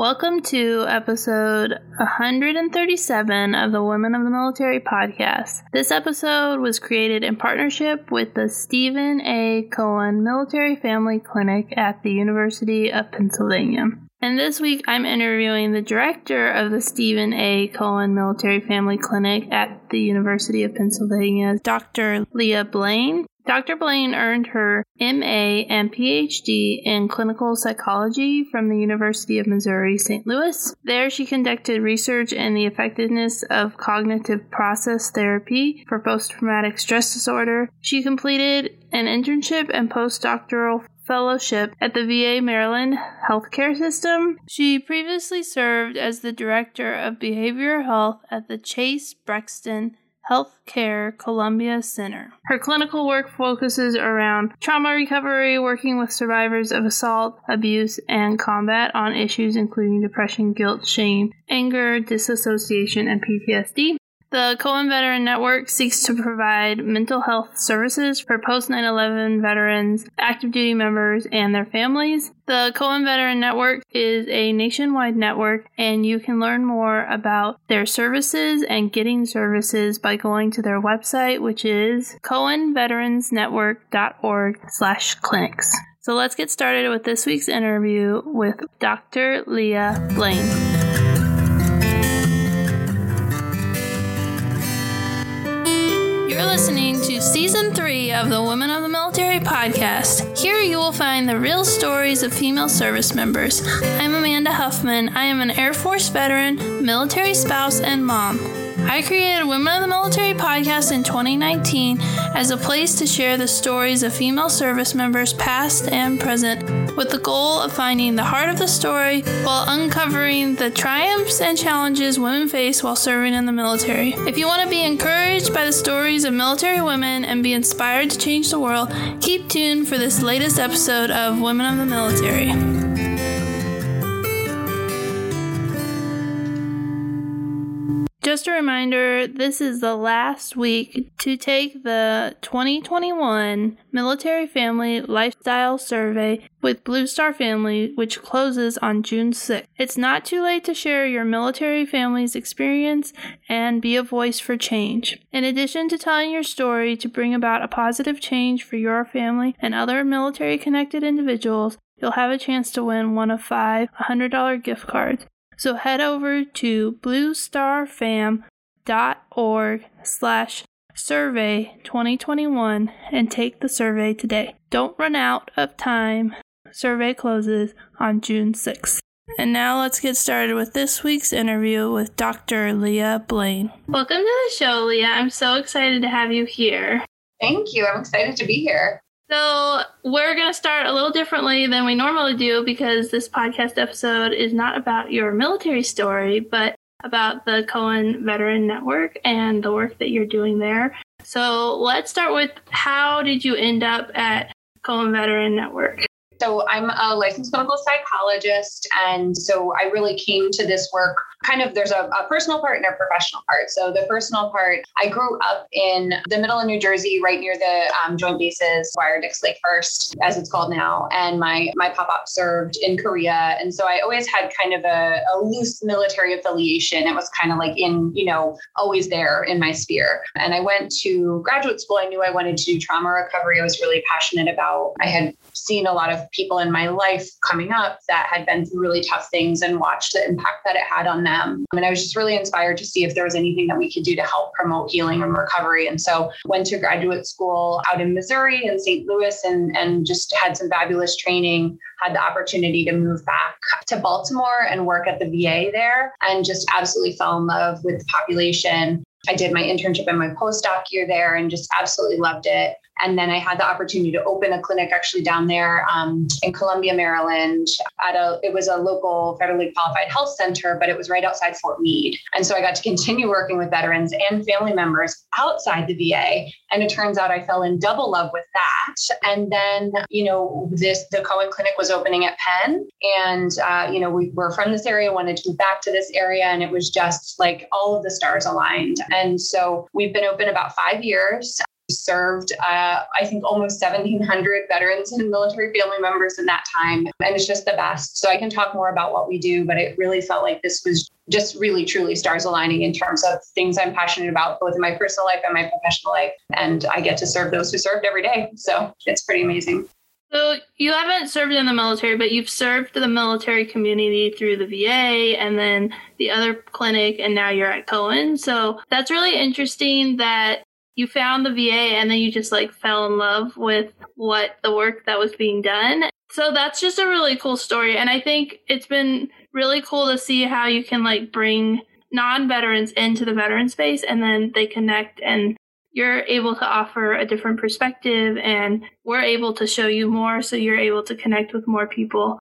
Welcome to episode 137 of the Women of the Military podcast. This episode was created in partnership with the Steven A. Cohen Military Family Clinic at the University of Pennsylvania. And this week I'm interviewing the director of the Steven A. Cohen Military Family Clinic at the University of Pennsylvania, Dr. Leah Blain. Dr. Blain earned her MA and PhD in clinical psychology from the University of Missouri St. Louis. There, she conducted research in the effectiveness of cognitive process therapy for post traumatic stress disorder. She completed an internship and postdoctoral fellowship at the VA Maryland Healthcare System. She previously served as the director of behavioral health at the Chase Brexton Healthcare Columbia Center. Her clinical work focuses around trauma recovery, working with survivors of assault, abuse, and combat on issues including depression, guilt, shame, anger, disassociation, and PTSD. The Cohen Veteran Network seeks to provide mental health services for post 9 11 veterans, active duty members, and their families. The Cohen Veteran Network is a nationwide network, and you can learn more about their services and getting services by going to their website, which is cohenveteransnetwork.org/clinics. So let's get started with this week's interview with Dr. Leah Blain. You're listening to season three of the Women of the Military podcast. Here you will find the real stories of female service members. I'm Amanda Huffman. I am an Air Force veteran, military spouse, and mom. I created Women of the Military podcast in 2019 as a place to share the stories of female service members, past and present, with the goal of finding the heart of the story while uncovering the triumphs and challenges women face while serving in the military. If you want to be encouraged by the stories of military women and be inspired to change the world, keep tuned for this latest episode of Women of the Military. Just a reminder this is the last week to take the 2021 Military Family Lifestyle Survey with Blue Star Family, which closes on June 6th. It's not too late to share your military family's experience and be a voice for change. In addition to telling your story to bring about a positive change for your family and other military connected individuals, you'll have a chance to win one of five $100 gift cards. So head over to bluestarfam.org slash survey 2021 and take the survey today. Don't run out of time. Survey closes on June 6th. And now let's get started with this week's interview with Dr. Leah Blain. Welcome to the show, Leah. I'm so excited to have you here. Thank you. I'm excited to be here. So, we're going to start a little differently than we normally do because this podcast episode is not about your military story, but about the Cohen Veteran Network and the work that you're doing there. So, let's start with how did you end up at Cohen Veteran Network? So I'm a licensed clinical psychologist. And so I really came to this work kind of there's a, a, personal part and a professional part. So the personal part, I grew up in the middle of New Jersey, right near the um, Joint Base McGuire-Dix-Lakehurst, as it's called now. And my my pop up served in Korea, and so I always had kind of a, a loose military affiliation. It was kind of like in you know always there in my sphere. And I went to graduate school. I knew I wanted to do trauma recovery. I was really passionate about. I had seen a lot of people in my life coming up that had been through really tough things and watched the impact that it had on them. And I was just really inspired to see if there was anything that we could do to help promote healing and recovery. And so went to graduate school out in Missouri and St. Louis and, and just had some fabulous training, had the opportunity to move back to Baltimore and work at the VA there and just absolutely fell in love with the population. I did my internship and my postdoc year there and just absolutely loved it. And then I had the opportunity to open a clinic actually down there um, in Columbia, Maryland. At a, it was a local federally qualified health center, but it was right outside Fort Meade. And so I got to continue working with veterans and family members outside the VA. And it turns out I fell in double love with that. And then, you know, this the Cohen Clinic was opening at Penn, and uh, you know, we were from this area, wanted to move back to this area, and it was just like all of the stars aligned. And so we've been open about five years served, uh, I think, almost 1,700 veterans and military family members in that time. And it's just the best. So I can talk more about what we do, but it really felt like this was just really, truly stars aligning in terms of things I'm passionate about, both in my personal life and my professional life. And I get to serve those who served every day. So it's pretty amazing. So you haven't served in the military, but you've served the military community through the VA and then the other clinic, and now you're at Cohen. So that's really interesting that you found the VA and then you just like fell in love with what the work that was being done. So that's just a really cool story. And I think it's been really cool to see how you can like bring non veterans into the veteran space and then they connect and you're able to offer a different perspective and we're able to show you more so you're able to connect with more people.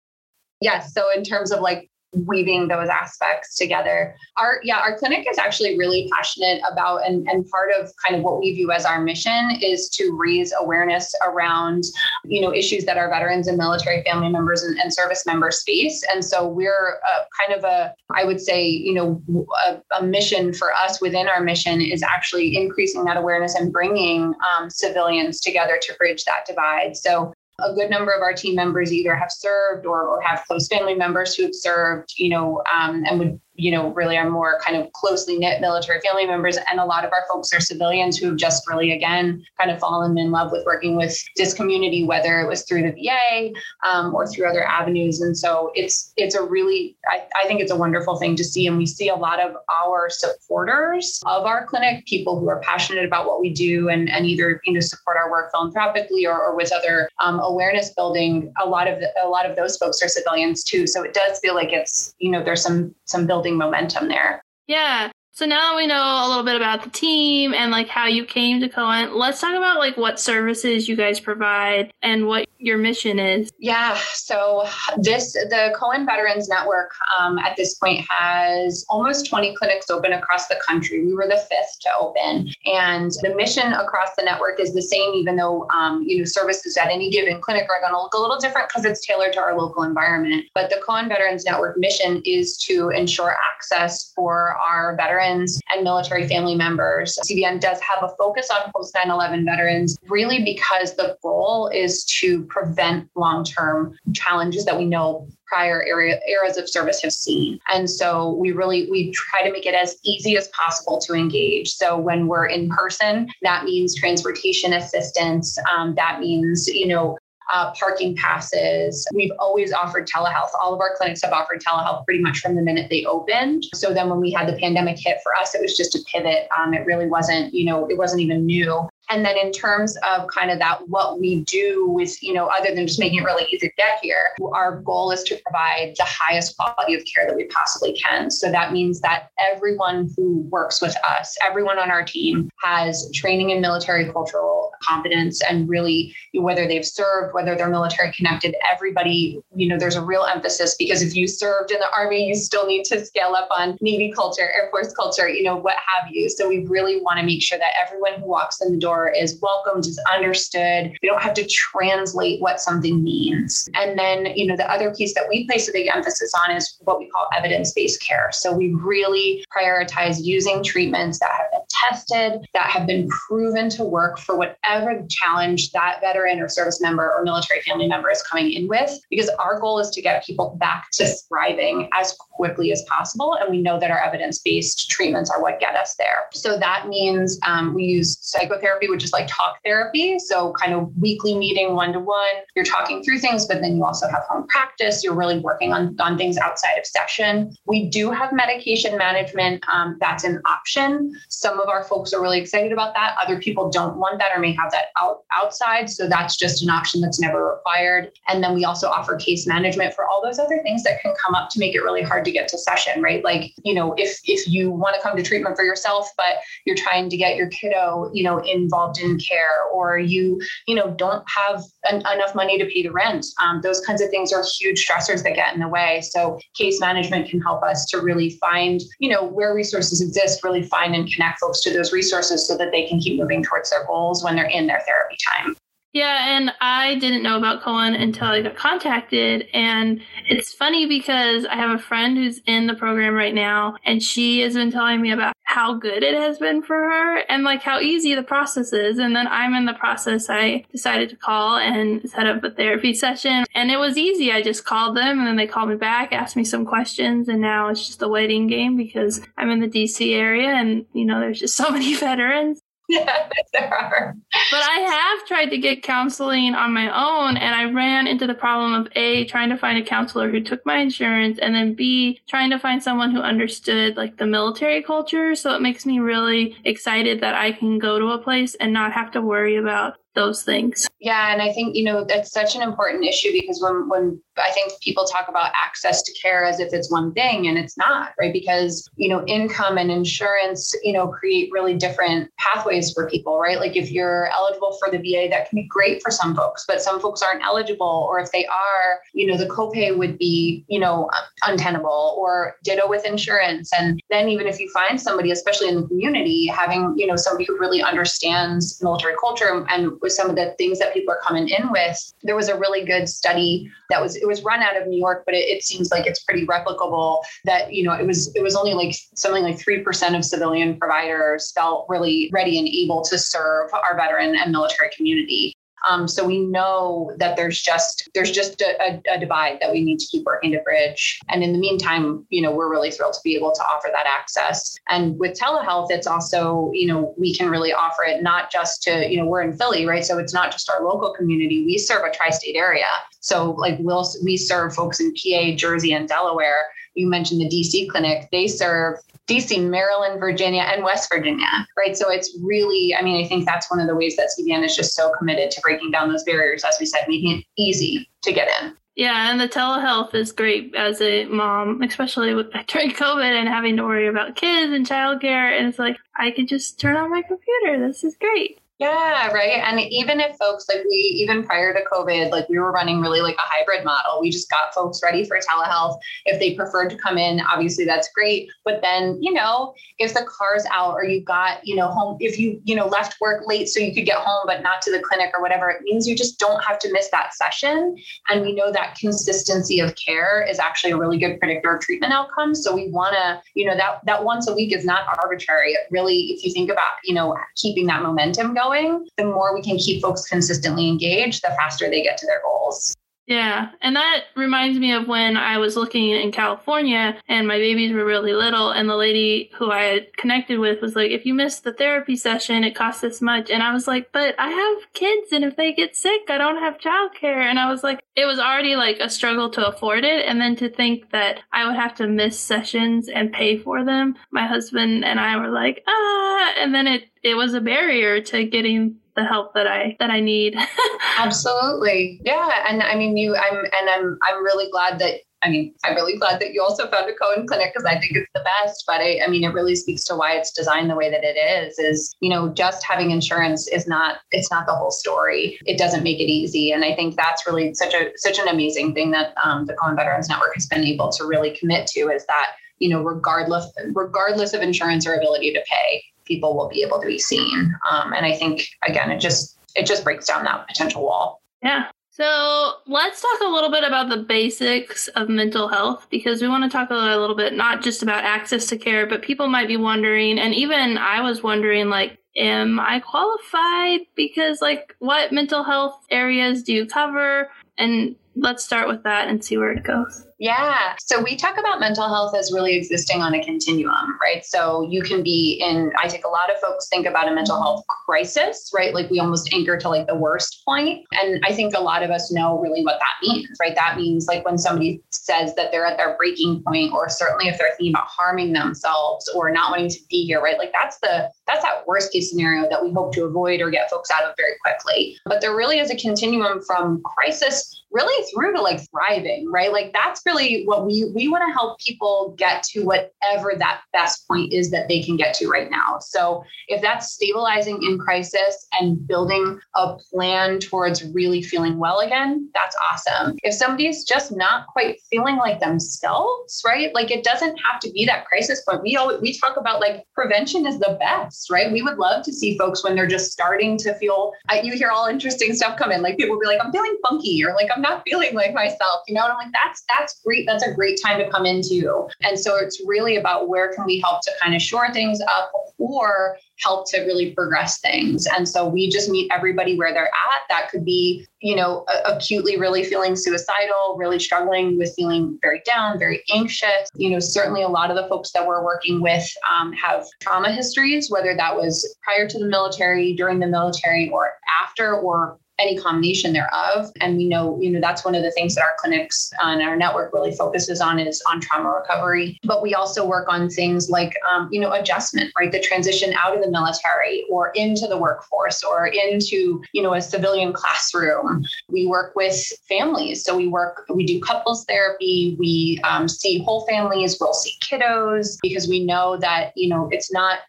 Yes. So, in terms of like weaving those aspects together. Our yeah, our clinic is actually really passionate about and, and part of kind of what we view as our mission is to raise awareness around, you know, issues that our veterans and military family members and, and service members face. And so we're uh, kind of a, I would say, you know, a, a, mission for us within our mission is actually increasing that awareness and bringing um, civilians together to bridge that divide. So a good number of our team members either have served or, or have close family members who have served, you know, um, and would you know, really are more kind of closely knit military family members. And a lot of our folks are civilians who have just really, again, kind of fallen in love with working with this community, whether it was through the VA um, or through other avenues. And so it's it's a really, I, I think it's a wonderful thing to see. And we see a lot of our supporters of our clinic, people who are passionate about what we do and, and either, you know, support our work philanthropically or, or with other um, awareness building. A lot of the, a lot of those folks are civilians too. So it does feel like it's, you know, there's some some building building momentum there. Yeah. So now we know a little bit about the team and like how you came to Cohen. Let's talk about like what services you guys provide and what your mission is. Yeah. So this the Cohen Veterans Network um, at this point has almost 20 clinics open across the country. We were the fifth to open, and the mission across the network is the same, even though um, you know services at any given clinic are going to look a little different because it's tailored to our local environment. But the Cohen Veterans Network mission is to ensure access for our veterans and military family members. CVN does have a focus on post 9/11 veterans, really because the goal is to prevent long term challenges that we know prior area, eras of service have seen. And so we really we try to make it as easy as possible to engage. So when we're in person, that means transportation assistance. Um, that means you know uh, parking passes. We've always offered telehealth. All of our clinics have offered telehealth pretty much from the minute they opened. So then when we had the pandemic hit for us, it was just a pivot. Um, it really wasn't, you know, it wasn't even new. And then in terms of kind of that, what we do with, you know, other than just making it really easy to get here, our goal is to provide the highest quality of care that we possibly can. So that means that everyone who works with us, everyone on our team has training in military cultural competence and really whether they've served, whether they're military connected, everybody, you know, there's a real emphasis because if you served in the army, you still need to scale up on Navy culture, Air Force culture, you know, what have you. So we really want to make sure that everyone who walks in the door is welcomed, is understood. We don't have to translate what something means. And then, you know, the other piece that we place a big emphasis on is what we call evidence based care. So we really prioritize using treatments that have been tested, that have been proven to work for whatever challenge that veteran or service member or military family member is coming in with, because our goal is to get people back to thriving as quickly as possible. And we know that our evidence based treatments are what get us there. So that means um, we use psychotherapy, which is like talk therapy. So, kind of weekly meeting one to one. You're talking through things, but then you also have home practice. You're really working on, on things outside of session. We do have medication management. Um, that's an option. Some of our folks are really excited about that. Other people don't want that or may have that out, outside. So, that's just an option that's never required. And then we also offer case management for all those other things that can come up to make it really hard to get to session, right? Like, you know, if if you want to come to treatment for yourself, but you're trying to get your kiddo, you know, involved involved in care or you you know don't have an, enough money to pay the rent um, those kinds of things are huge stressors that get in the way so case management can help us to really find you know where resources exist really find and connect folks to those resources so that they can keep moving towards their goals when they're in their therapy time yeah, and I didn't know about Cohen until I got contacted. And it's funny because I have a friend who's in the program right now, and she has been telling me about how good it has been for her and like how easy the process is. And then I'm in the process. I decided to call and set up a therapy session and it was easy. I just called them and then they called me back, asked me some questions. And now it's just a waiting game because I'm in the DC area and, you know, there's just so many veterans. There are. But I have tried to get counseling on my own, and I ran into the problem of A, trying to find a counselor who took my insurance, and then B, trying to find someone who understood like the military culture. So it makes me really excited that I can go to a place and not have to worry about those things. Yeah, and I think you know that's such an important issue because when when I think people talk about access to care as if it's one thing and it's not, right? Because you know income and insurance, you know, create really different pathways for people, right? Like if you're eligible for the VA, that can be great for some folks, but some folks aren't eligible, or if they are, you know, the copay would be, you know, untenable, or ditto with insurance. And then even if you find somebody, especially in the community, having you know somebody who really understands military culture and with some of the things that people are coming in with. There was a really good study that was it was run out of New York, but it, it seems like it's pretty replicable. That you know it was it was only like something like three percent of civilian providers felt really ready and able to serve our veteran and military community. Um, so we know that there's just there's just a, a, a, divide that we need to keep working to bridge. And in the meantime, you know, we're really thrilled to be able to offer that access. And with telehealth, it's also you know we can really offer it not just to you know we're in Philly, right? So it's not just our local community. We serve a tri-state area. So like we'll we serve folks in PA, Jersey, and Delaware. You mentioned the DC clinic. They serve DC, Maryland, Virginia, and West Virginia, right? So it's really, I mean, I think that's one of the ways that CVN is just so committed to breaking down those barriers, as we said, making it easy to get in. Yeah, and the telehealth is great as a mom, especially with during COVID and having to worry about kids and childcare. And it's like I could just turn on my computer. This is great. Yeah, right. And even if folks like we, even prior to COVID, like we were running really like a hybrid model. We just got folks ready for telehealth. If they preferred to come in, obviously that's great. But then, you know, if the car's out or you got, you know, home, if you, you know, left work late so you could get home, but not to the clinic or whatever, it means you just don't have to miss that session. And we know that consistency of care is actually a really good predictor of treatment outcomes. So we want to, you know, that, that once a week is not arbitrary. It really, if you think about, you know, keeping that momentum going, going, the more we can keep folks consistently engaged, the faster they get to their goals. Yeah, and that reminds me of when I was looking in California and my babies were really little, and the lady who I had connected with was like, If you miss the therapy session, it costs this much. And I was like, But I have kids, and if they get sick, I don't have childcare. And I was like, It was already like a struggle to afford it. And then to think that I would have to miss sessions and pay for them, my husband and I were like, Ah, and then it, it was a barrier to getting the help that I that I need. Absolutely. Yeah. And I mean you I'm and I'm I'm really glad that I mean, I'm really glad that you also found a Cohen clinic because I think it's the best. But I, I mean, it really speaks to why it's designed the way that it is. Is you know, just having insurance is not it's not the whole story. It doesn't make it easy, and I think that's really such a such an amazing thing that um, the Cohen Veterans Network has been able to really commit to is that you know, regardless regardless of insurance or ability to pay, people will be able to be seen. Um, and I think again, it just it just breaks down that potential wall. Yeah. So let's talk a little bit about the basics of mental health because we want to talk a little bit not just about access to care, but people might be wondering, and even I was wondering, like, am I qualified? Because, like, what mental health areas do you cover? And let's start with that and see where it goes. Yeah. So we talk about mental health as really existing on a continuum, right? So you can be in, I think a lot of folks think about a mental health crisis, right? Like we almost anchor to like the worst point. And I think a lot of us know really what that means, right? That means like when somebody says that they're at their breaking point, or certainly if they're thinking about harming themselves or not wanting to be here, right? Like that's the, that's that worst case scenario that we hope to avoid or get folks out of very quickly. But there really is a continuum from crisis really through to like thriving, right? Like that's really what we we want to help people get to whatever that best point is that they can get to right now. So if that's stabilizing in crisis and building a plan towards really feeling well again, that's awesome. If somebody's just not quite feeling like themselves, right? Like it doesn't have to be that crisis point. We always, we talk about like prevention is the best, right? We would love to see folks when they're just starting to feel. you hear all interesting stuff come in, like people will be like, "I'm feeling funky," or like, "I'm not feeling like myself," you know. And I'm like, that's that's great. That's a great time to come into. And so it's really about where can we help to kind of shore things up or help to really progress things. And so we just meet everybody where they're at. That could be, you know, acutely really feeling suicidal, really struggling with feeling very down, very anxious. You know, certainly a lot of the folks that we're working with um, have trauma histories, whether that was prior to the military, during the military, or after, or any combination thereof. And we know, you know, that's one of the things that our clinics and our network really focuses on is on trauma recovery. But we also work on things like, um, you know, adjustment, right? The transition out of the military or into the workforce or into, you know, a civilian classroom. We work with families. So we work, we do couples therapy. We um, see whole families. We'll see kiddos because we know that, you know, it's not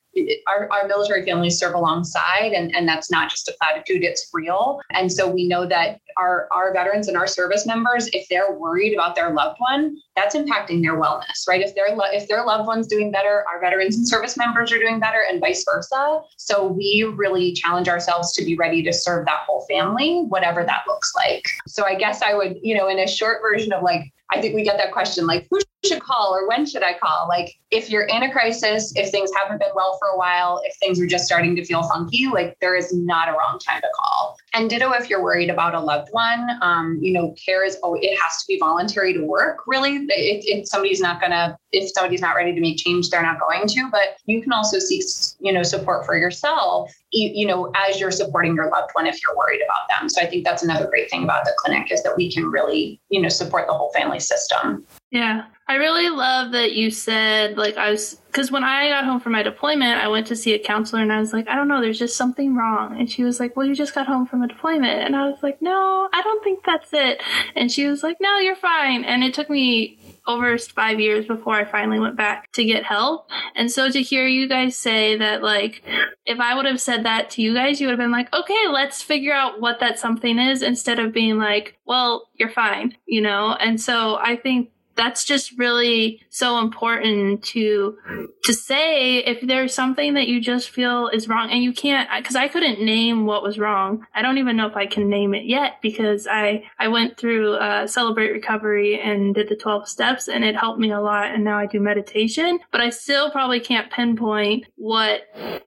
our, our military families serve alongside and, and that's not just a platitude it's real. And so we know that our, our veterans and our service members if they're worried about their loved one that's impacting their wellness right? If their if their loved one's doing better our veterans and service members are doing better and vice versa. So we really challenge ourselves to be ready to serve that whole family whatever that looks like. So i guess i would you know in a short version of like I think we get that question like, who should call or when should I call? Like, if you're in a crisis, if things haven't been well for a while, if things are just starting to feel funky, like there is not a wrong time to call. And ditto if you're worried about a loved one. Um, you know, care is oh, it has to be voluntary to work. Really, if, if somebody's not gonna, if somebody's not ready to make change, they're not going to. But you can also seek, you know, support for yourself. You, you know, as you're supporting your loved one if you're worried about them. So I think that's another great thing about the clinic is that we can really, you know, support the whole family system. Yeah. I really love that you said, like, I was, because when I got home from my deployment, I went to see a counselor and I was like, I don't know, there's just something wrong. And she was like, Well, you just got home from a deployment. And I was like, No, I don't think that's it. And she was like, No, you're fine. And it took me over five years before I finally went back to get help. And so to hear you guys say that, like, if I would have said that to you guys, you would have been like, okay, let's figure out what that something is instead of being like, well, you're fine, you know? And so I think that's just really so important to to say if there's something that you just feel is wrong. And you can't because I couldn't name what was wrong. I don't even know if I can name it yet because I I went through uh, celebrate recovery and did the 12 steps and it helped me a lot and now I do meditation, but I still probably can't pinpoint what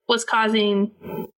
was causing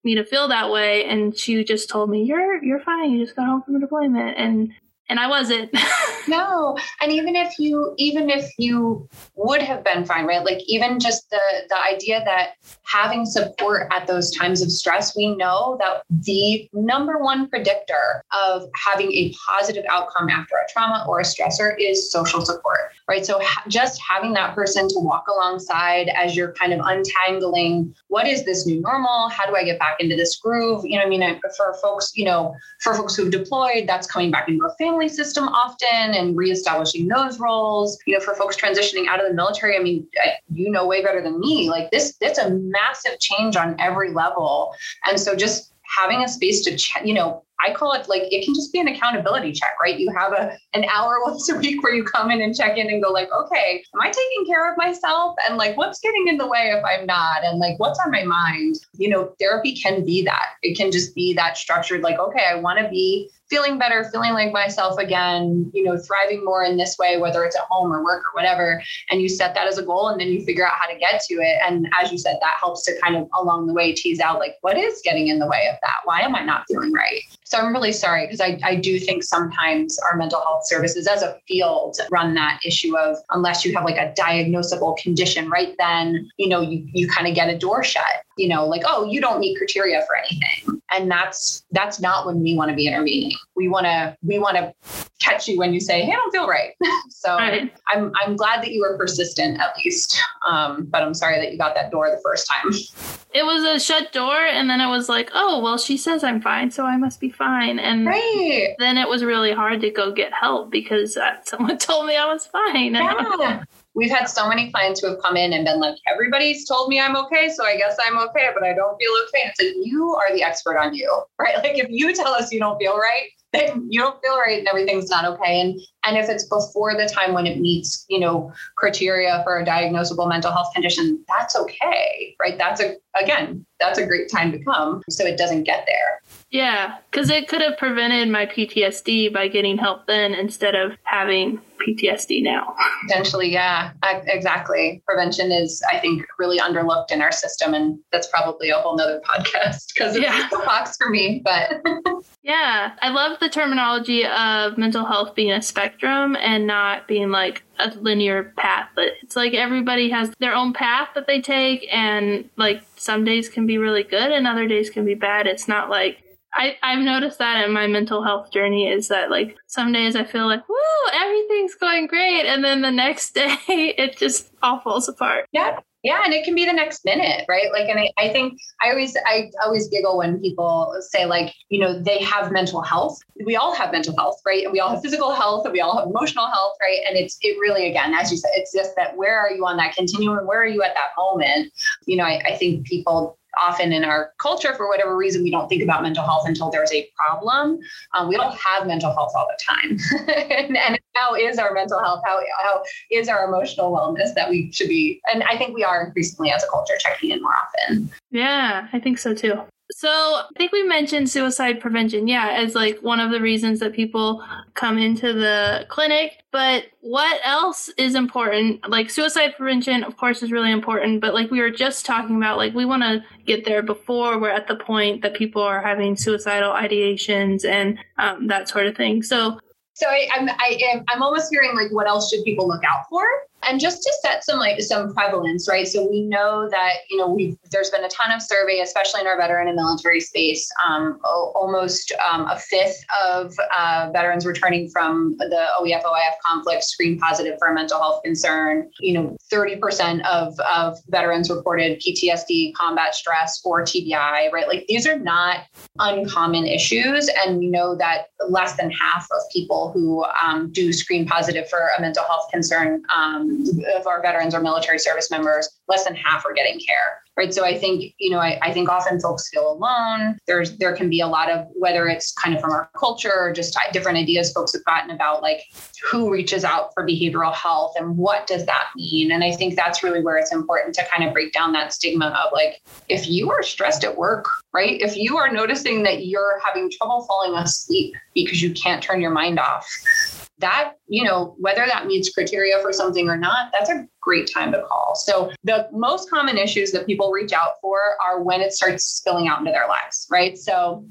me to feel that way. And she just told me you're you're fine. You just got home from a deployment and and I wasn't. no, and even if you even if you would have been fine, right? Like even just the the idea that having support at those times of stress, we know that the number one predictor of having a positive outcome after a trauma or a stressor is social support, right? So ha- just having that person to walk alongside as you're kind of untangling what is this new normal? How do I get back into this groove? You know, I mean, for folks, you know, for folks who've deployed, that's coming back into a family family system often and reestablishing those roles. You know, for folks transitioning out of the military, I mean, you know way better than me. Like this, that's a massive change on every level. And so just having a space to, ch- you know, I call it like it can just be an accountability check, right? You have a an hour once a week where you come in and check in and go like, okay, am I taking care of myself? And like what's getting in the way if I'm not? And like what's on my mind? You know, therapy can be that. It can just be that structured, like, okay, I want to be feeling better, feeling like myself again, you know, thriving more in this way, whether it's at home or work or whatever. And you set that as a goal and then you figure out how to get to it. And as you said, that helps to kind of along the way tease out like, what is getting in the way of that? Why am I not feeling right? So I'm really sorry because I, I do think sometimes our mental health services as a field run that issue of unless you have like a diagnosable condition, right then, you know, you, you kind of get a door shut, you know, like, oh, you don't meet criteria for anything. And that's that's not when we want to be intervening. We want to we want to catch you when you say, "Hey, I don't feel right." so right. I'm I'm glad that you were persistent at least, um, but I'm sorry that you got that door the first time. It was a shut door, and then it was like, "Oh, well, she says I'm fine, so I must be fine." And right. then it was really hard to go get help because uh, someone told me I was fine. Yeah. We've had so many clients who have come in and been like, everybody's told me I'm okay, so I guess I'm okay, but I don't feel okay. And it's like, you are the expert on you, right? Like if you tell us you don't feel right, then you don't feel right and everything's not okay. And and if it's before the time when it meets, you know, criteria for a diagnosable mental health condition, that's okay, right? That's a again, that's a great time to come so it doesn't get there. Yeah, because it could have prevented my PTSD by getting help then instead of having PTSD now. Potentially, yeah, exactly. Prevention is, I think, really underlooked in our system, and that's probably a whole nother podcast because it's yeah. a box for me. But yeah, I love the terminology of mental health being a spectrum and not being like a linear path. But it's like everybody has their own path that they take, and like some days can be really good and other days can be bad. It's not like I, I've noticed that in my mental health journey is that like some days I feel like, woo, everything's going great. And then the next day it just all falls apart. Yeah. Yeah, and it can be the next minute, right? Like, and I, I think I always I always giggle when people say like, you know, they have mental health. We all have mental health, right? And we all have physical health, and we all have emotional health, right? And it's it really again, as you said, it's just that where are you on that continuum? Where are you at that moment? You know, I, I think people often in our culture, for whatever reason, we don't think about mental health until there's a problem. Um, we don't have mental health all the time. and, and, how is our mental health? How, how is our emotional wellness that we should be? And I think we are increasingly as a culture checking in more often. Yeah, I think so too. So I think we mentioned suicide prevention, yeah, as like one of the reasons that people come into the clinic. But what else is important? Like suicide prevention, of course, is really important. But like we were just talking about, like we want to get there before we're at the point that people are having suicidal ideations and um, that sort of thing. So so I, I'm I am I'm almost hearing like what else should people look out for? And just to set some like some prevalence, right? So we know that you know we there's been a ton of survey, especially in our veteran and military space. Um, almost um, a fifth of uh, veterans returning from the OEF OIF conflict screen positive for a mental health concern. You know, 30% of of veterans reported PTSD, combat stress, or TBI. Right, like these are not uncommon issues, and we know that less than half of people who um, do screen positive for a mental health concern um, of our veterans or military service members, less than half are getting care. Right. So I think, you know, I, I think often folks feel alone. There's there can be a lot of whether it's kind of from our culture or just different ideas folks have gotten about like who reaches out for behavioral health and what does that mean. And I think that's really where it's important to kind of break down that stigma of like if you are stressed at work, right? If you are noticing that you're having trouble falling asleep because you can't turn your mind off, that, you know, whether that meets criteria for something or not, that's a great time to call. So the most common issues that people reach out for are when it starts spilling out into their lives, right? So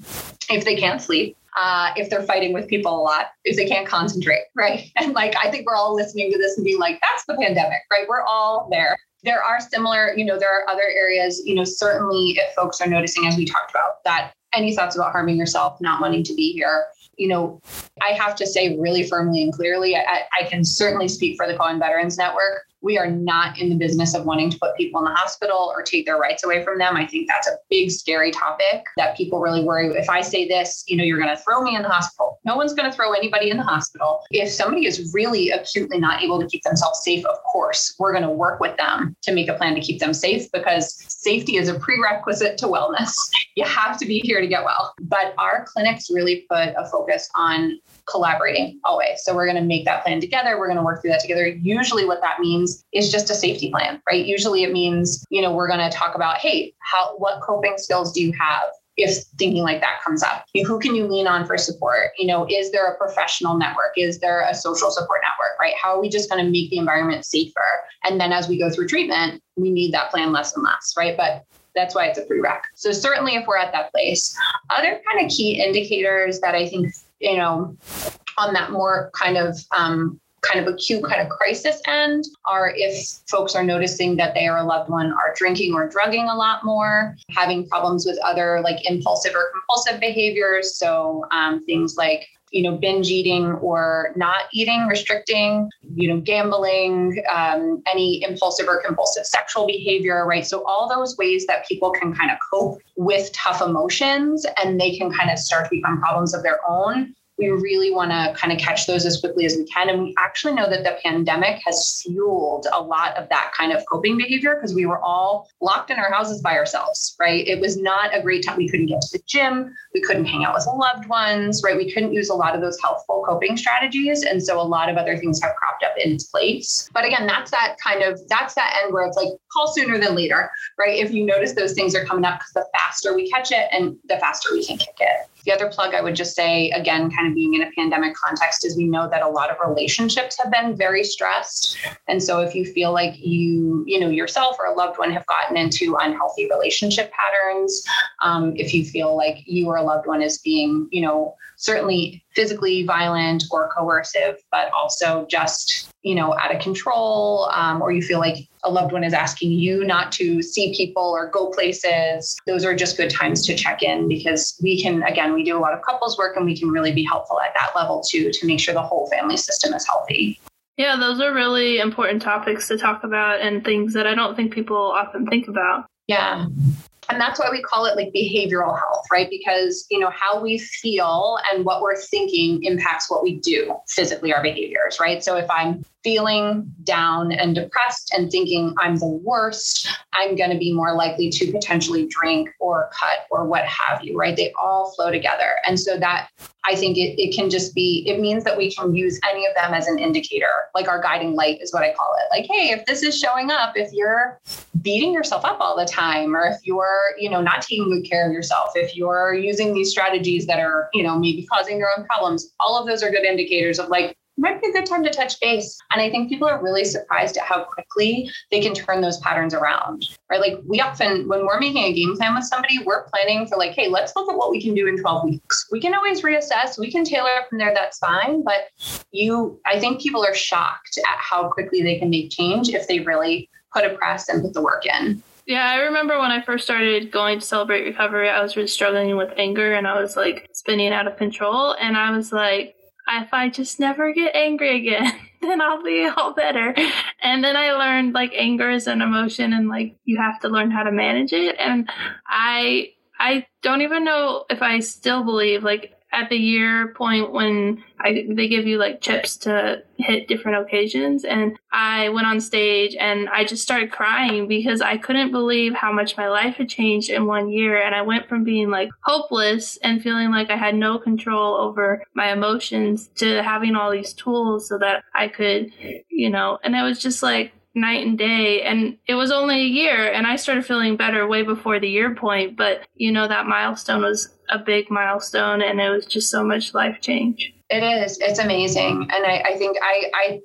if they can't sleep, uh, if they're fighting with people a lot, if they can't concentrate, right? And like, I think we're all listening to this and being like, that's the pandemic, right? We're all there. There are similar, you know, there are other areas, you know, certainly if folks are noticing, as we talked about, that any thoughts about harming yourself, not wanting to be here, you know, I have to say really firmly and clearly, I, I can certainly speak for the Cohen Veterans Network we are not in the business of wanting to put people in the hospital or take their rights away from them. I think that's a big, scary topic that people really worry. If I say this, you know, you're going to throw me in the hospital. No one's going to throw anybody in the hospital. If somebody is really acutely not able to keep themselves safe, of course, we're going to work with them to make a plan to keep them safe because safety is a prerequisite to wellness. You have to be here to get well. But our clinics really put a focus on collaborating always. So we're going to make that plan together. We're going to work through that together. Usually what that means is just a safety plan, right? Usually it means, you know, we're going to talk about, hey, how what coping skills do you have? if thinking like that comes up? Who can you lean on for support? You know is there a professional network? Is there a social support network right? How are we just going to make the environment safer? And then as we go through treatment we need that plan less and less right? But that's why it's a prereq. So certainly if we're at that place. Other kind of key indicators that i think you know, on that more kind of um, kind of acute kind of crisis end are if folks are noticing that they or a loved one are drinking or drugging a lot more, having problems with other like impulsive or compulsive behaviors. So um, things like you know, binge eating or not eating, restricting, you know, gambling, um, any impulsive or compulsive sexual behavior, right? So, all those ways that people can kind of cope with tough emotions and they can kind of start to become problems of their own we really want to kind of catch those as quickly as we can. And we actually know that the pandemic has fueled a lot of that kind of coping behavior because we were all locked in our houses by ourselves, right? It was not a great time. We couldn't get to the gym, we couldn't hang out with loved ones, right? We couldn't use a lot of those healthful coping strategies. And so a lot of other things have cropped up in its place. But again, that's that kind of that's that end where it's like call sooner than later, right? If you notice those things are coming up because the faster we catch it and the faster we can kick it. The other plug I would just say, again, kind of being in a pandemic context, is we know that a lot of relationships have been very stressed. And so if you feel like you, you know, yourself or a loved one have gotten into unhealthy relationship patterns, um, if you feel like you or a loved one is being, you know, certainly physically violent or coercive, but also just, you know, out of control, um, or you feel like a loved one is asking you not to see people or go places, those are just good times to check in because we can, again, we do a lot of couples work and we can really be helpful at that level too to make sure the whole family system is healthy. Yeah, those are really important topics to talk about and things that I don't think people often think about. Yeah and that's why we call it like behavioral health right? Because you know how we feel and what we're thinking impacts what we do physically our behaviors right? So if i'm feeling down and depressed and thinking i'm the worst i'm going to be more likely to potentially drink or cut or what have you right? They all flow together. And so that i think it, it can just be it means that we can use any of them as an indicator. Like our guiding light is what i call it. Like hey if this is showing up if you're beating yourself up all the time or if you're you know not taking good care of yourself if you're using these strategies that are you know maybe causing your own problems all of those are good indicators of like might be a good time to touch base. And I think people are really surprised at how quickly they can turn those patterns around, right? Like we often, when we're making a game plan with somebody, we're planning for like, hey, let's look at what we can do in 12 weeks. We can always reassess, we can tailor from there, that's fine. But you, I think people are shocked at how quickly they can make change if they really put a press and put the work in. Yeah, I remember when I first started going to celebrate recovery, I was really struggling with anger and I was like spinning out of control. And I was like, if I just never get angry again, then I'll be all better. And then I learned like anger is an emotion and like you have to learn how to manage it. And I I don't even know if I still believe like at the year point when I, they give you like chips to hit different occasions. And I went on stage and I just started crying because I couldn't believe how much my life had changed in one year. And I went from being like hopeless and feeling like I had no control over my emotions to having all these tools so that I could you know and it was just like night and day. And it was only a year and I started feeling better way before the year point. But you know that milestone was a big milestone and it was just so much life change. It is. It's amazing. And I, I think I I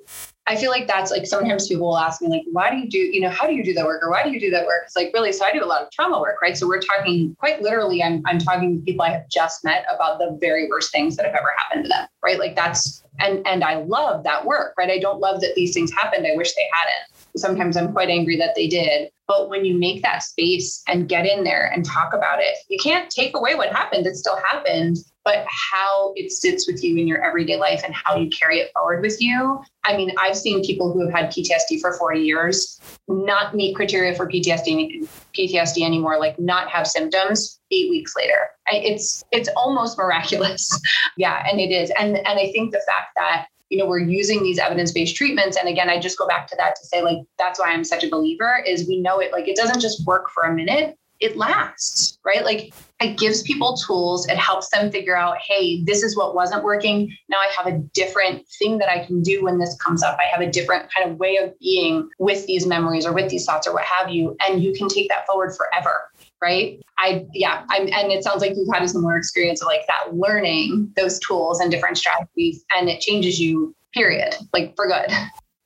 I feel like that's like sometimes people will ask me like, why do you do, you know, how do you do that work or why do you do that work? It's like really, so I do a lot of trauma work, right? So we're talking quite literally, I'm I'm talking to people I have just met about the very worst things that have ever happened to them, right? Like that's and and I love that work, right? I don't love that these things happened. I wish they hadn't sometimes I'm quite angry that they did. But when you make that space and get in there and talk about it, you can't take away what happened. It still happened, but how it sits with you in your everyday life and how you carry it forward with you. I mean, I've seen people who have had PTSD for 40 years not meet criteria for PTSD PTSD anymore, like not have symptoms eight weeks later. It's it's almost miraculous. yeah, and it is. And and I think the fact that you know we're using these evidence-based treatments. And again i just go back to that to say like that's why i'm such a believer is we know it like it doesn't just work for a minute. It lasts right? Like it gives people tools. It helps them figure out hey this is what wasn't working. Now i have a different thing that i can do when this comes up. I have a different kind of way of being with these memories or with these thoughts or what have you. And you can take that forward forever right? I yeah, I'm and it sounds like you've had a similar experience of like that learning those tools and different strategies and it changes you, period, like for good.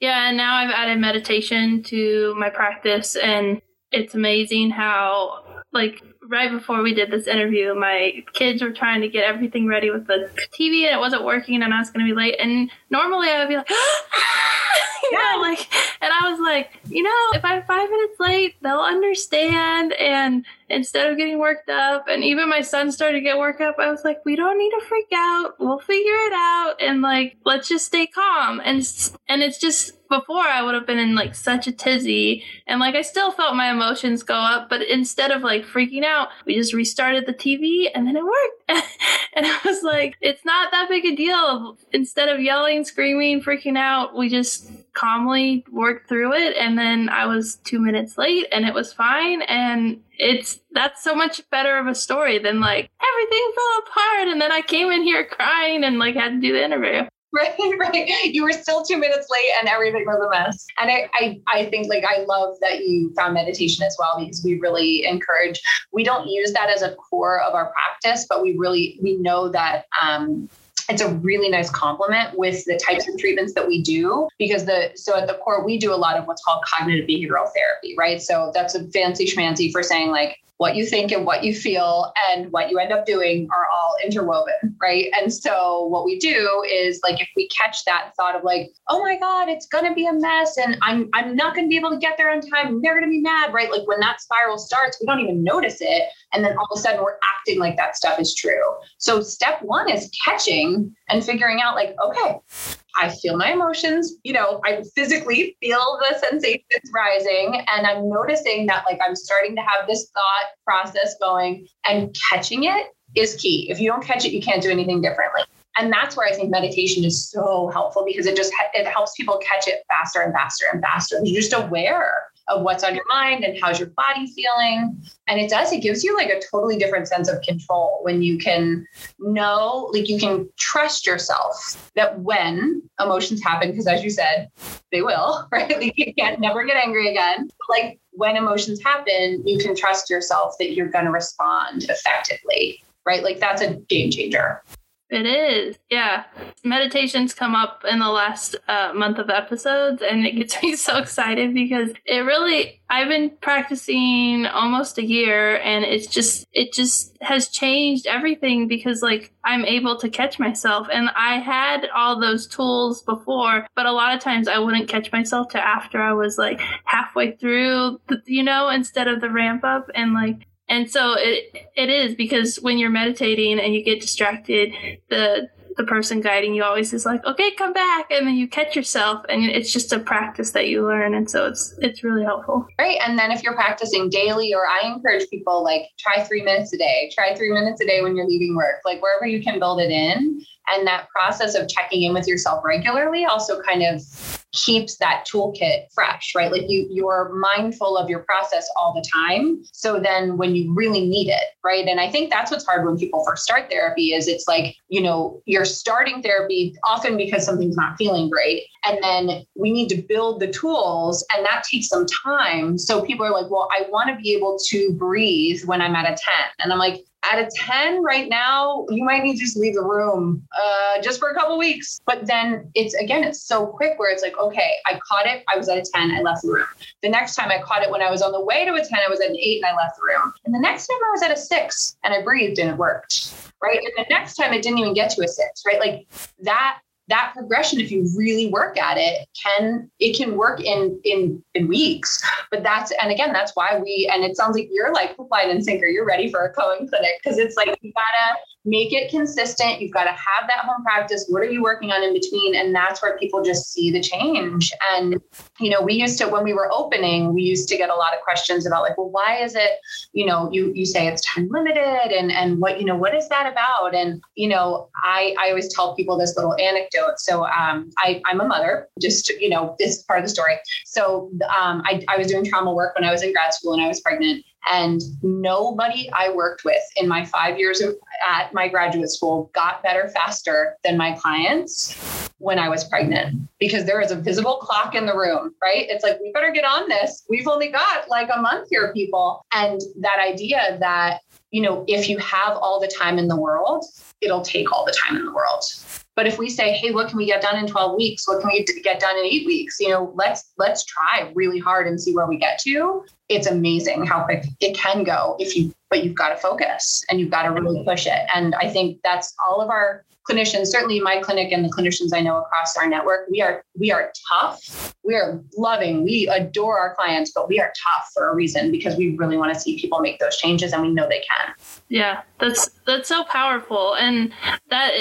Yeah, and now I've added meditation to my practice and it's amazing how like right before we did this interview, my kids were trying to get everything ready with the TV and it wasn't working and I was going to be late. And normally I would be like, ah! you know, like, and I was like, you know, if I'm five minutes late, they'll understand. And instead of getting worked up, and even my son started to get worked up, I was like, we don't need to freak out. We'll figure it out. And like, let's just stay calm. And, and it's just, before I would have been in like such a tizzy and like I still felt my emotions go up, but instead of like freaking out, we just restarted the TV and then it worked. and I was like, it's not that big a deal. Instead of yelling, screaming, freaking out, we just calmly worked through it and then I was 2 minutes late and it was fine and it's that's so much better of a story than like everything fell apart and then I came in here crying and like had to do the interview. right? Right. You were still two minutes late and everything was a mess. And I, I, I think like I love that you found meditation as well because we really encourage, we don't use that as a core of our practice, but we really, we know that um, it's a really nice complement with the types of treatments that we do because the so at the core we do a lot of what's called cognitive behavioral therapy right? So that's a fancy schmancy for saying like what you think and what you feel and what you end up doing are all interwoven, right? And so what we do is like if we catch that thought of like, oh my God, it's gonna be a mess and I'm I'm not gonna be able to get there on time, they're gonna be mad, right? Like when that spiral starts, we don't even notice it. And then all of a sudden we're acting like that stuff is true. So step one is catching and figuring out like, okay, I feel my emotions, you know, I physically feel the sensations rising and I'm noticing that like I'm starting to have this thought process going and catching it is key. If you don't catch it, you can't do anything differently. And that's where I think meditation is so helpful because it just it helps people catch it faster and faster and faster. You're just aware of what's on your mind and how's your body feeling. And it does, it gives you like a totally different sense of control when you can know, like you can trust yourself that when emotions happen, because as you said, they will, right? Like you can't never get angry again. Like when emotions happen, you can trust yourself that you're going to respond effectively, right? Like that's a game changer. It is, yeah. Meditations come up in the last uh, month of episodes, and it gets me so excited because it really. I've been practicing almost a year, and it's just it just has changed everything because like I'm able to catch myself, and I had all those tools before, but a lot of times I wouldn't catch myself to after I was like halfway through, you know, instead of the ramp up, and like and so it it is because when you're meditating and you get distracted, the the person guiding you always is like, okay, come back, and then you catch yourself, and it's just a practice that you learn, and so it's it's really helpful. Right, and then if you're practicing daily, or I encourage people like try three minutes a day, try three minutes a day when you're leaving work, like wherever you can build it in, and that process of checking in with yourself regularly also kind of keeps that toolkit fresh, right? Like you you're mindful of your process all the time. So then when you really need it, right? And I think that's what's hard when people first start therapy is it's like, you know, you're starting therapy often because something's not feeling great. And then we need to build the tools and that takes some time. So people are like, well, I want to be able to breathe when I'm at a 10. And I'm like, at a 10 right now, you might need to just leave the room uh, just for a couple weeks. But then it's again, it's so quick where it's like, okay, I caught it. I was at a 10, I left the room. The next time I caught it when I was on the way to a 10, I was at an eight and I left the room. And the next time I was at a six and I breathed and it worked. Right. And the next time it didn't even get to a six, right? Like that that progression if you really work at it can it can work in in in weeks. But that's and again that's why we and it sounds like you're like line and sinker you're ready for a Cohen clinic because it's like you gotta make it consistent. You've got to have that home practice. What are you working on in between? And that's where people just see the change. And, you know, we used to, when we were opening, we used to get a lot of questions about like, well, why is it, you know, you, you say it's time limited and, and what, you know, what is that about? And, you know, I, I always tell people this little anecdote. So um, I, I'm a mother, just, you know, this is part of the story. So um, I, I was doing trauma work when I was in grad school and I was pregnant. And nobody I worked with in my five years at my graduate school got better faster than my clients when I was pregnant because there is a visible clock in the room, right? It's like, we better get on this. We've only got like a month here, people. And that idea that, you know, if you have all the time in the world, it'll take all the time in the world. But if we say, hey, what can we get done in 12 weeks? What can we get done in eight weeks? You know, let's let's try really hard and see where we get to. It's amazing how quick it can go if you but you've got to focus and you've got to really push it. And I think that's all of our clinicians, certainly my clinic and the clinicians I know across our network, we are we are tough. We are loving. We adore our clients, but we are tough for a reason because we really want to see people make those changes and we know they can. Yeah, that's that's so powerful and that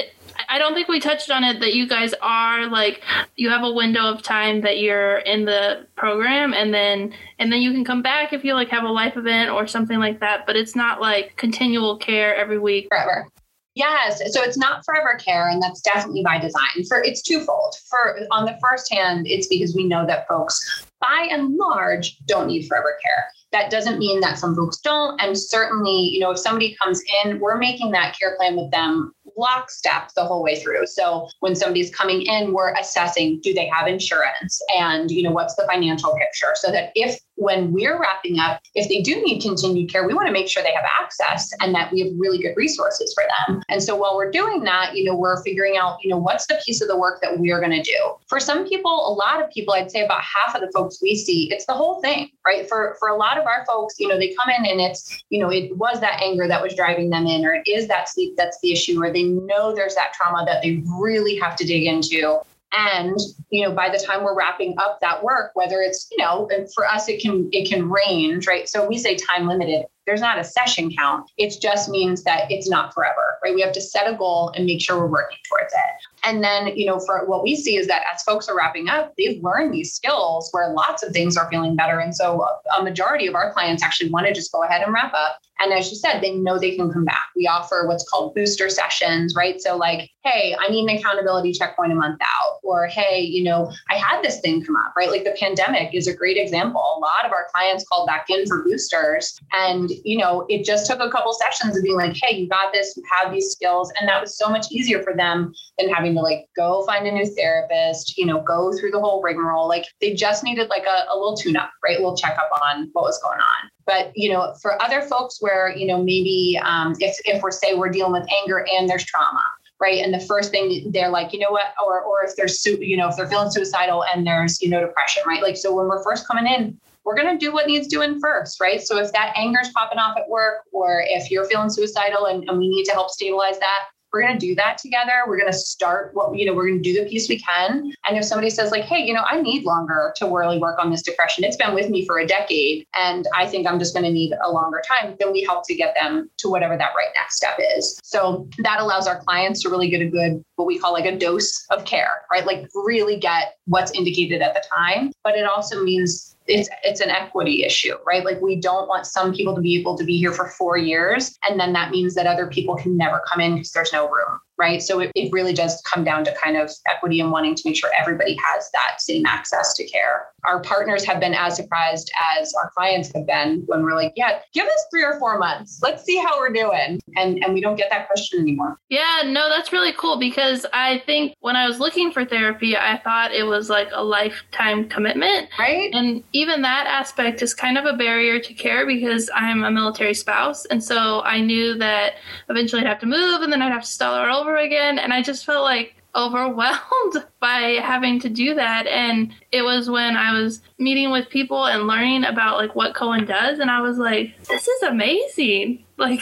I don't think we touched on it that you guys are like you have a window of time that you're in the program and then and then you can come back if you like have a life event or something like that but it's not like continual care every week forever Yes. So it's not forever care, and that's definitely by design. For it's twofold. For on the first hand, it's because we know that folks by and large don't need forever care. That doesn't mean that some folks don't. And certainly, you know, if somebody comes in, we're making that care plan with them lockstep the whole way through. So when somebody's coming in, we're assessing do they have insurance and you know what's the financial picture so that if when we're wrapping up, if they do need continued care, we want to make sure they have access and that we have really good resources for them. And so while we're doing that, you know, we're figuring out, you know, what's the piece of the work that we're going to do. For some people, a lot of people, I'd say about half of the folks we see, it's the whole thing, right? For for a lot of our folks, you know, they come in and it's, you know, it was that anger that was driving them in, or it is that sleep that's the issue, or they know there's that trauma that they really have to dig into and you know by the time we're wrapping up that work whether it's you know for us it can it can range right? So we say time limited. There's not a session count. It just means that it's not forever right? We have to set a goal and make sure we're working towards it and then, you know, for what we see is that as folks are wrapping up, they've learned these skills where lots of things are feeling better. And so a majority of our clients actually want to just go ahead and wrap up. And as you said, they know they can come back. We offer what's called booster sessions, right? So, like, hey, I need an accountability checkpoint a month out, or hey, you know, I had this thing come up, right? Like the pandemic is a great example. A lot of our clients called back in for boosters. And, you know, it just took a couple sessions of being like, hey, you got this, you have these skills. And that was so much easier for them than having to like go find a new therapist, you know, go through the whole rigmarole. Like they just needed like a, a little tune up, right? A little checkup on what was going on. But you know, for other folks where you know maybe um, if if we're say we're dealing with anger and there's trauma, right? And the first thing they're like, you know what, or or if they're su- you know if they're feeling suicidal and there's you know depression, right? Like so when we're first coming in, we're going to do what needs doing first, right? So if that anger is popping off at work, or if you're feeling suicidal and, and we need to help stabilize that, we're going to do that together. We're going to start what, you know, we're going to do the piece we can. And if somebody says, like, hey, you know, I need longer to really work on this depression, it's been with me for a decade, and I think I'm just going to need a longer time, then we help to get them to whatever that right next step is. So that allows our clients to really get a good, what we call like a dose of care, right? Like really get what's indicated at the time. But it also means it's it's an equity issue, right? Like we don't want some people to be able to be here for four years, and then that means that other people can never come in because there's no room right? So it, it really does come down to kind of equity and wanting to make sure everybody has that same access to care. Our partners have been as surprised as our clients have been when we're like, yeah, give us three or four months. Let's see how we're doing. And and we don't get that question anymore. Yeah, no, that's really cool because I think when I was looking for therapy, I thought it was like a lifetime commitment. Right. And even that aspect is kind of a barrier to care because I'm a military spouse. And so I knew that eventually I'd have to move and then I'd have to start over over again. And I just felt like overwhelmed by having to do that. And it was when I was meeting with people and learning about like what Cohen does. And I was like, this is amazing. Like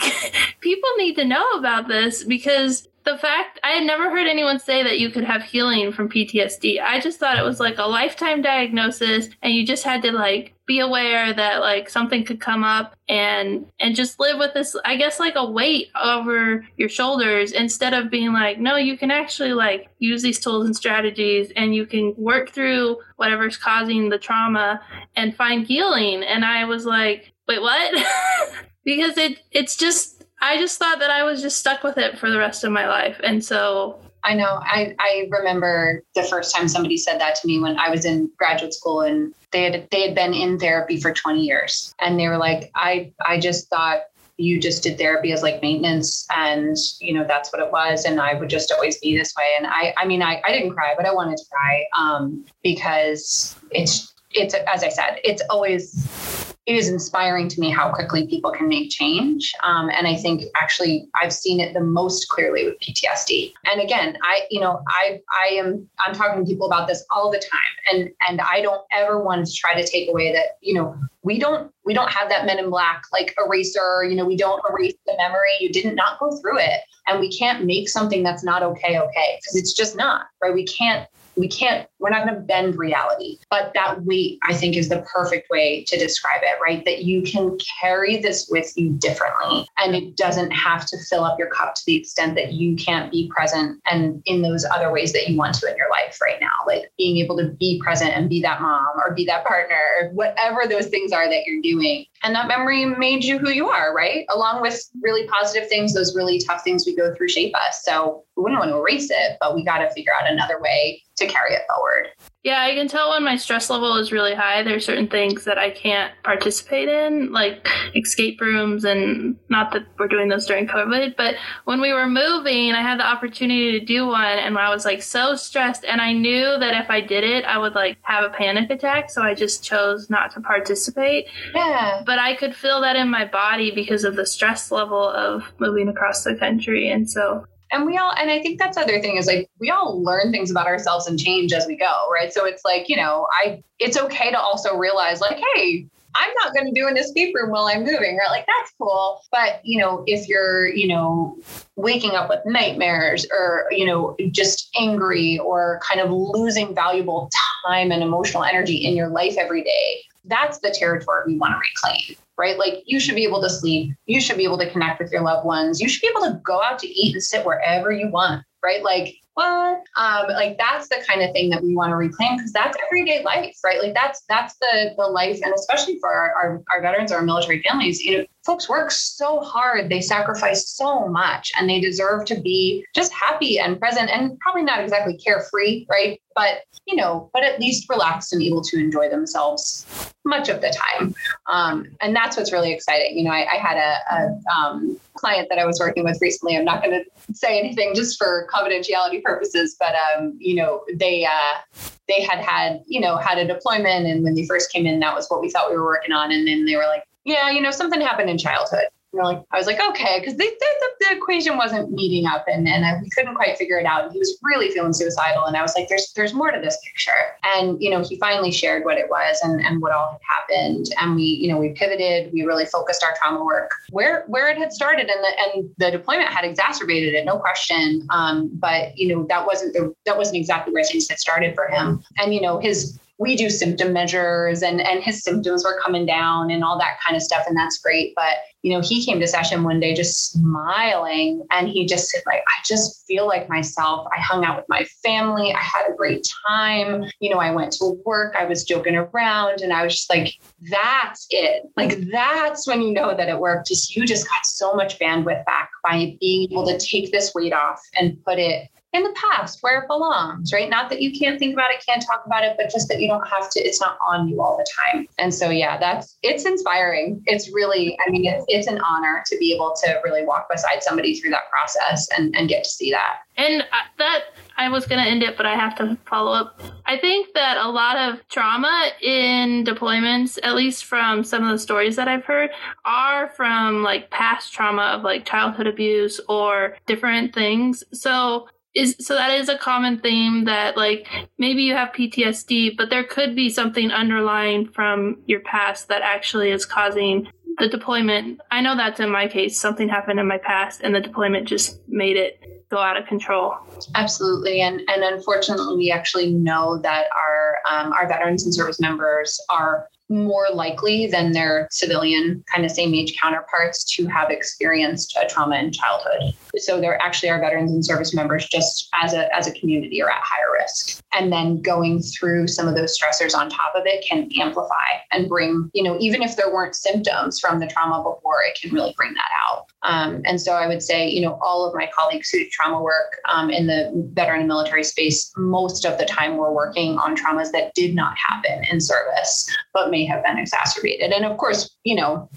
people need to know about this because the fact I had never heard anyone say that you could have healing from PTSD. I just thought it was like a lifetime diagnosis and you just had to like be aware that like something could come up and and just live with this I guess like a weight over your shoulders instead of being like no you can actually like use these tools and strategies and you can work through whatever's causing the trauma and find healing and I was like wait what because it it's just I just thought that I was just stuck with it for the rest of my life. And so I know. I, I remember the first time somebody said that to me when I was in graduate school and they had they had been in therapy for 20 years. And they were like, I I just thought you just did therapy as like maintenance and you know that's what it was and i would just always be this way and i i mean i, I didn't cry but i wanted to cry um, because it's it's as i said it's always it is inspiring to me how quickly people can make change. Um, and I think actually I've seen it the most clearly with PTSD. And again, I, you know, I, I am, I'm talking to people about this all the time. And, and I don't ever want to try to take away that, you know, we don't, we don't have that men in black like eraser, you know, we don't erase the memory. You didn't not go through it. And we can't make something that's not okay, okay. Cause it's just not, right? We can't we can't we're not going to bend reality but that weight i think is the perfect way to describe it right? That you can carry this with you differently and it doesn't have to fill up your cup to the extent that you can't be present and in those other ways that you want to in your life right now like being able to be present and be that mom or be that partner or whatever those things are that you're doing. And that memory made you who you are right? Along with really positive things those really tough things we go through shape us. So we wouldn't want to erase it but we got to figure out another way to carry it forward. Yeah, I can tell when my stress level is really high. There are certain things that I can't participate in, like escape rooms, and not that we're doing those during COVID, but when we were moving, I had the opportunity to do one, and I was like so stressed, and I knew that if I did it, I would like have a panic attack, so I just chose not to participate. Yeah. But I could feel that in my body because of the stress level of moving across the country, and so and we all and i think that's the other thing is like we all learn things about ourselves and change as we go right so it's like you know i it's okay to also realize like hey I'm not going to do an escape room while I'm moving, right? Like that's cool. But, you know, if you're, you know, waking up with nightmares or, you know, just angry or kind of losing valuable time and emotional energy in your life every day, that's the territory we want to reclaim right? Like you should be able to sleep. You should be able to connect with your loved ones. You should be able to go out to eat and sit wherever you want, right? Like what? Um, like that's the kind of thing that we want to reclaim because that's everyday life, right? Like that's that's the the life, and especially for our, our, our veterans, our military families, you know, folks work so hard, they sacrifice so much, and they deserve to be just happy and present, and probably not exactly carefree, right? But you know, but at least relaxed and able to enjoy themselves much of the time. Um, and that's what's really exciting. You know, I, I had a, a um, client that I was working with recently. I'm not going to say anything just for confidentiality purposes, but um, you know, they uh, they had had you know had a deployment, and when they first came in, that was what we thought we were working on, and then they were like, yeah, you know, something happened in childhood like, I was like, okay, because the, the, the, equation wasn't meeting up and, and I, we couldn't quite figure it out. And he was really feeling suicidal. And I was like, there's, there's more to this picture. And, you know, he finally shared what it was and, and what all had happened. And we, you know, we pivoted, we really focused our trauma work where, where it had started and the, and the deployment had exacerbated it, no question. Um, but, you know, that wasn't the, that wasn't exactly where things had started for him. And, you know, his, we do symptom measures and and his symptoms were coming down and all that kind of stuff and that's great. But you know he came to session one day just smiling and he just said like i just feel like myself. I hung out with my family. I had a great time. You know i went to work. I was joking around. And i was just like that's it. Like that's when you know that it worked just you just got so much bandwidth back by being able to take this weight off and put it in the past where it belongs, right? Not that you can't think about it, can't talk about it, but just that you don't have to, it's not on you all the time. And so, yeah, that's, it's inspiring. It's really, I mean, it's, it's an honor to be able to really walk beside somebody through that process and, and get to see that. And uh, that, I was going to end it, but I have to follow up. I think that a lot of trauma in deployments, at least from some of the stories that I've heard, are from like past trauma of like childhood abuse or different things. So is so that is a common theme that like maybe you have PTSD, but there could be something underlying from your past that actually is causing the deployment. I know that's in my case. Something happened in my past, and the deployment just made it go out of control. Absolutely, and and unfortunately, we actually know that our um, our veterans and service members are more likely than their civilian kind of same age counterparts to have experienced a trauma in childhood. So they're actually our veterans and service members just as a as a community are at higher risk. And then going through some of those stressors on top of it can amplify and bring, you know, even if there weren't symptoms from the trauma before, it can really bring that out. Um, and so I would say, you know, all of my colleagues who do trauma work um, in the veteran and military space, most of the time we're working on traumas that did not happen in service, but may have been exacerbated. And of course, you know,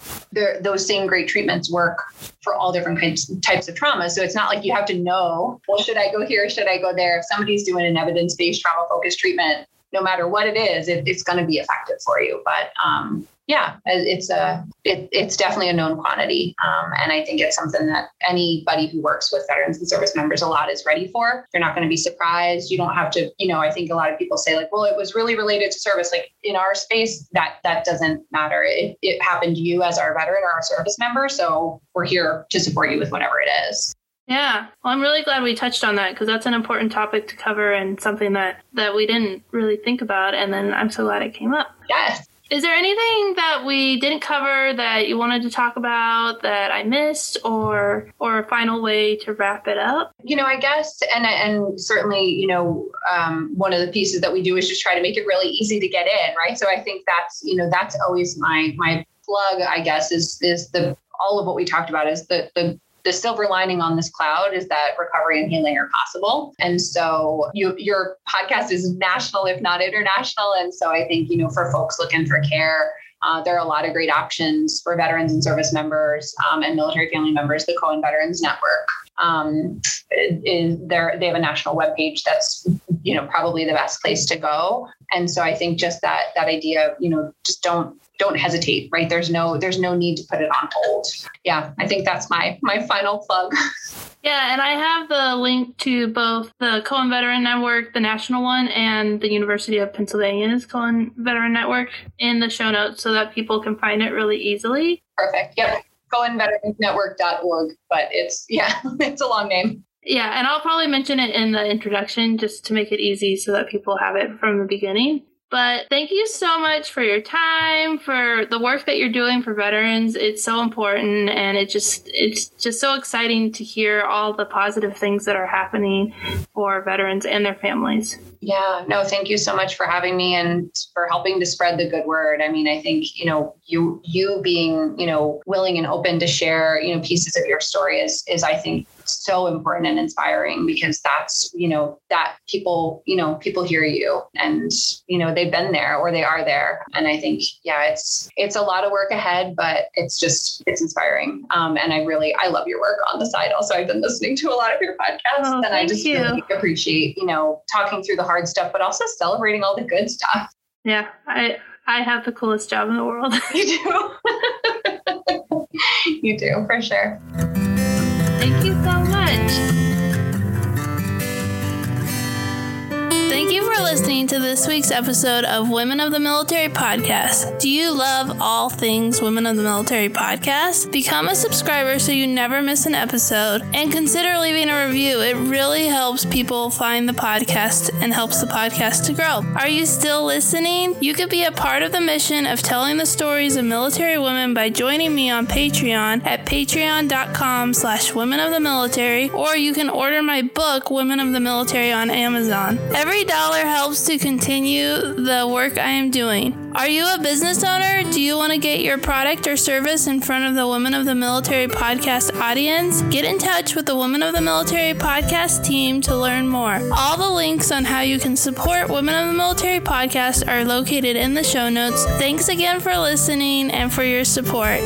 those same great treatments work for all different kinds types of trauma. So it's not like you have to know, well, should I go here? Should I go there? If somebody's doing an evidence-based trauma focused treatment, no matter what it is, it, it's going to be effective for you. But um, yeah, it's a it, it's definitely a known quantity, um, and I think it's something that anybody who works with veterans and service members a lot is ready for. You're not going to be surprised. You don't have to, you know. I think a lot of people say like, well, it was really related to service. Like in our space, that that doesn't matter. It, it happened to you as our veteran or our service member, so we're here to support you with whatever it is. Yeah, well, I'm really glad we touched on that because that's an important topic to cover and something that that we didn't really think about. And then I'm so glad it came up. Yes. Is there anything that we didn't cover that you wanted to talk about that I missed, or or a final way to wrap it up? You know, I guess, and and certainly, you know, um, one of the pieces that we do is just try to make it really easy to get in, right? So I think that's you know that's always my my plug, I guess, is is the all of what we talked about is the the the silver lining on this cloud is that recovery and healing are possible. And so you, your podcast is national, if not international. And so I think, you know, for folks looking for care, uh, there are a lot of great options for veterans and service members um, and military family members. The Cohen Veterans Network um, is there. They have a national webpage that's you know probably the best place to go. And so I think just that that idea of you know just don't don't hesitate. Right? There's no there's no need to put it on hold. Yeah, I think that's my my final plug. Yeah, and I have the link to both the Cohen Veteran Network, the national one, and the University of Pennsylvania's Cohen Veteran Network in the show notes so that people can find it really easily. Perfect. Yep. CohenVeteransNetwork.org, but it's, yeah, it's a long name. Yeah, and I'll probably mention it in the introduction just to make it easy so that people have it from the beginning. But thank you so much for your time, for the work that you're doing for veterans. It's so important and it just it's just so exciting to hear all the positive things that are happening for veterans and their families. Yeah, no, thank you so much for having me and for helping to spread the good word. I mean, I think, you know, you you being, you know, willing and open to share, you know, pieces of your story is is I think so important and inspiring because that's you know that people you know people hear you and you know they've been there or they are there. And i think yeah it's it's a lot of work ahead but it's just it's inspiring. Um, and i really i love your work on the side also. I've been listening to a lot of your podcasts oh, and i just you. really appreciate you know talking through the hard stuff but also celebrating all the good stuff. Yeah i i have the coolest job in the world. You do. You do for sure you for listening to this week's episode of Women of the Military Podcast. Do you love all things Women of the Military Podcast? Become a subscriber so you never miss an episode and consider leaving a review. It really helps people find the podcast and helps the podcast to grow. Are you still listening? You could be a part of the mission of telling the stories of military women by joining me on Patreon at patreon.com slash women of the military or you can order my book, Women of the Military on Amazon. Every dollar helps to continue the work I am doing. Are you a business owner? Do you want to get your product or service in front of the Women of the Military podcast audience? Get in touch with the Women of the Military podcast team to learn more. All the links on how you can support Women of the Military podcast are located in the show notes. Thanks again for listening and for your support.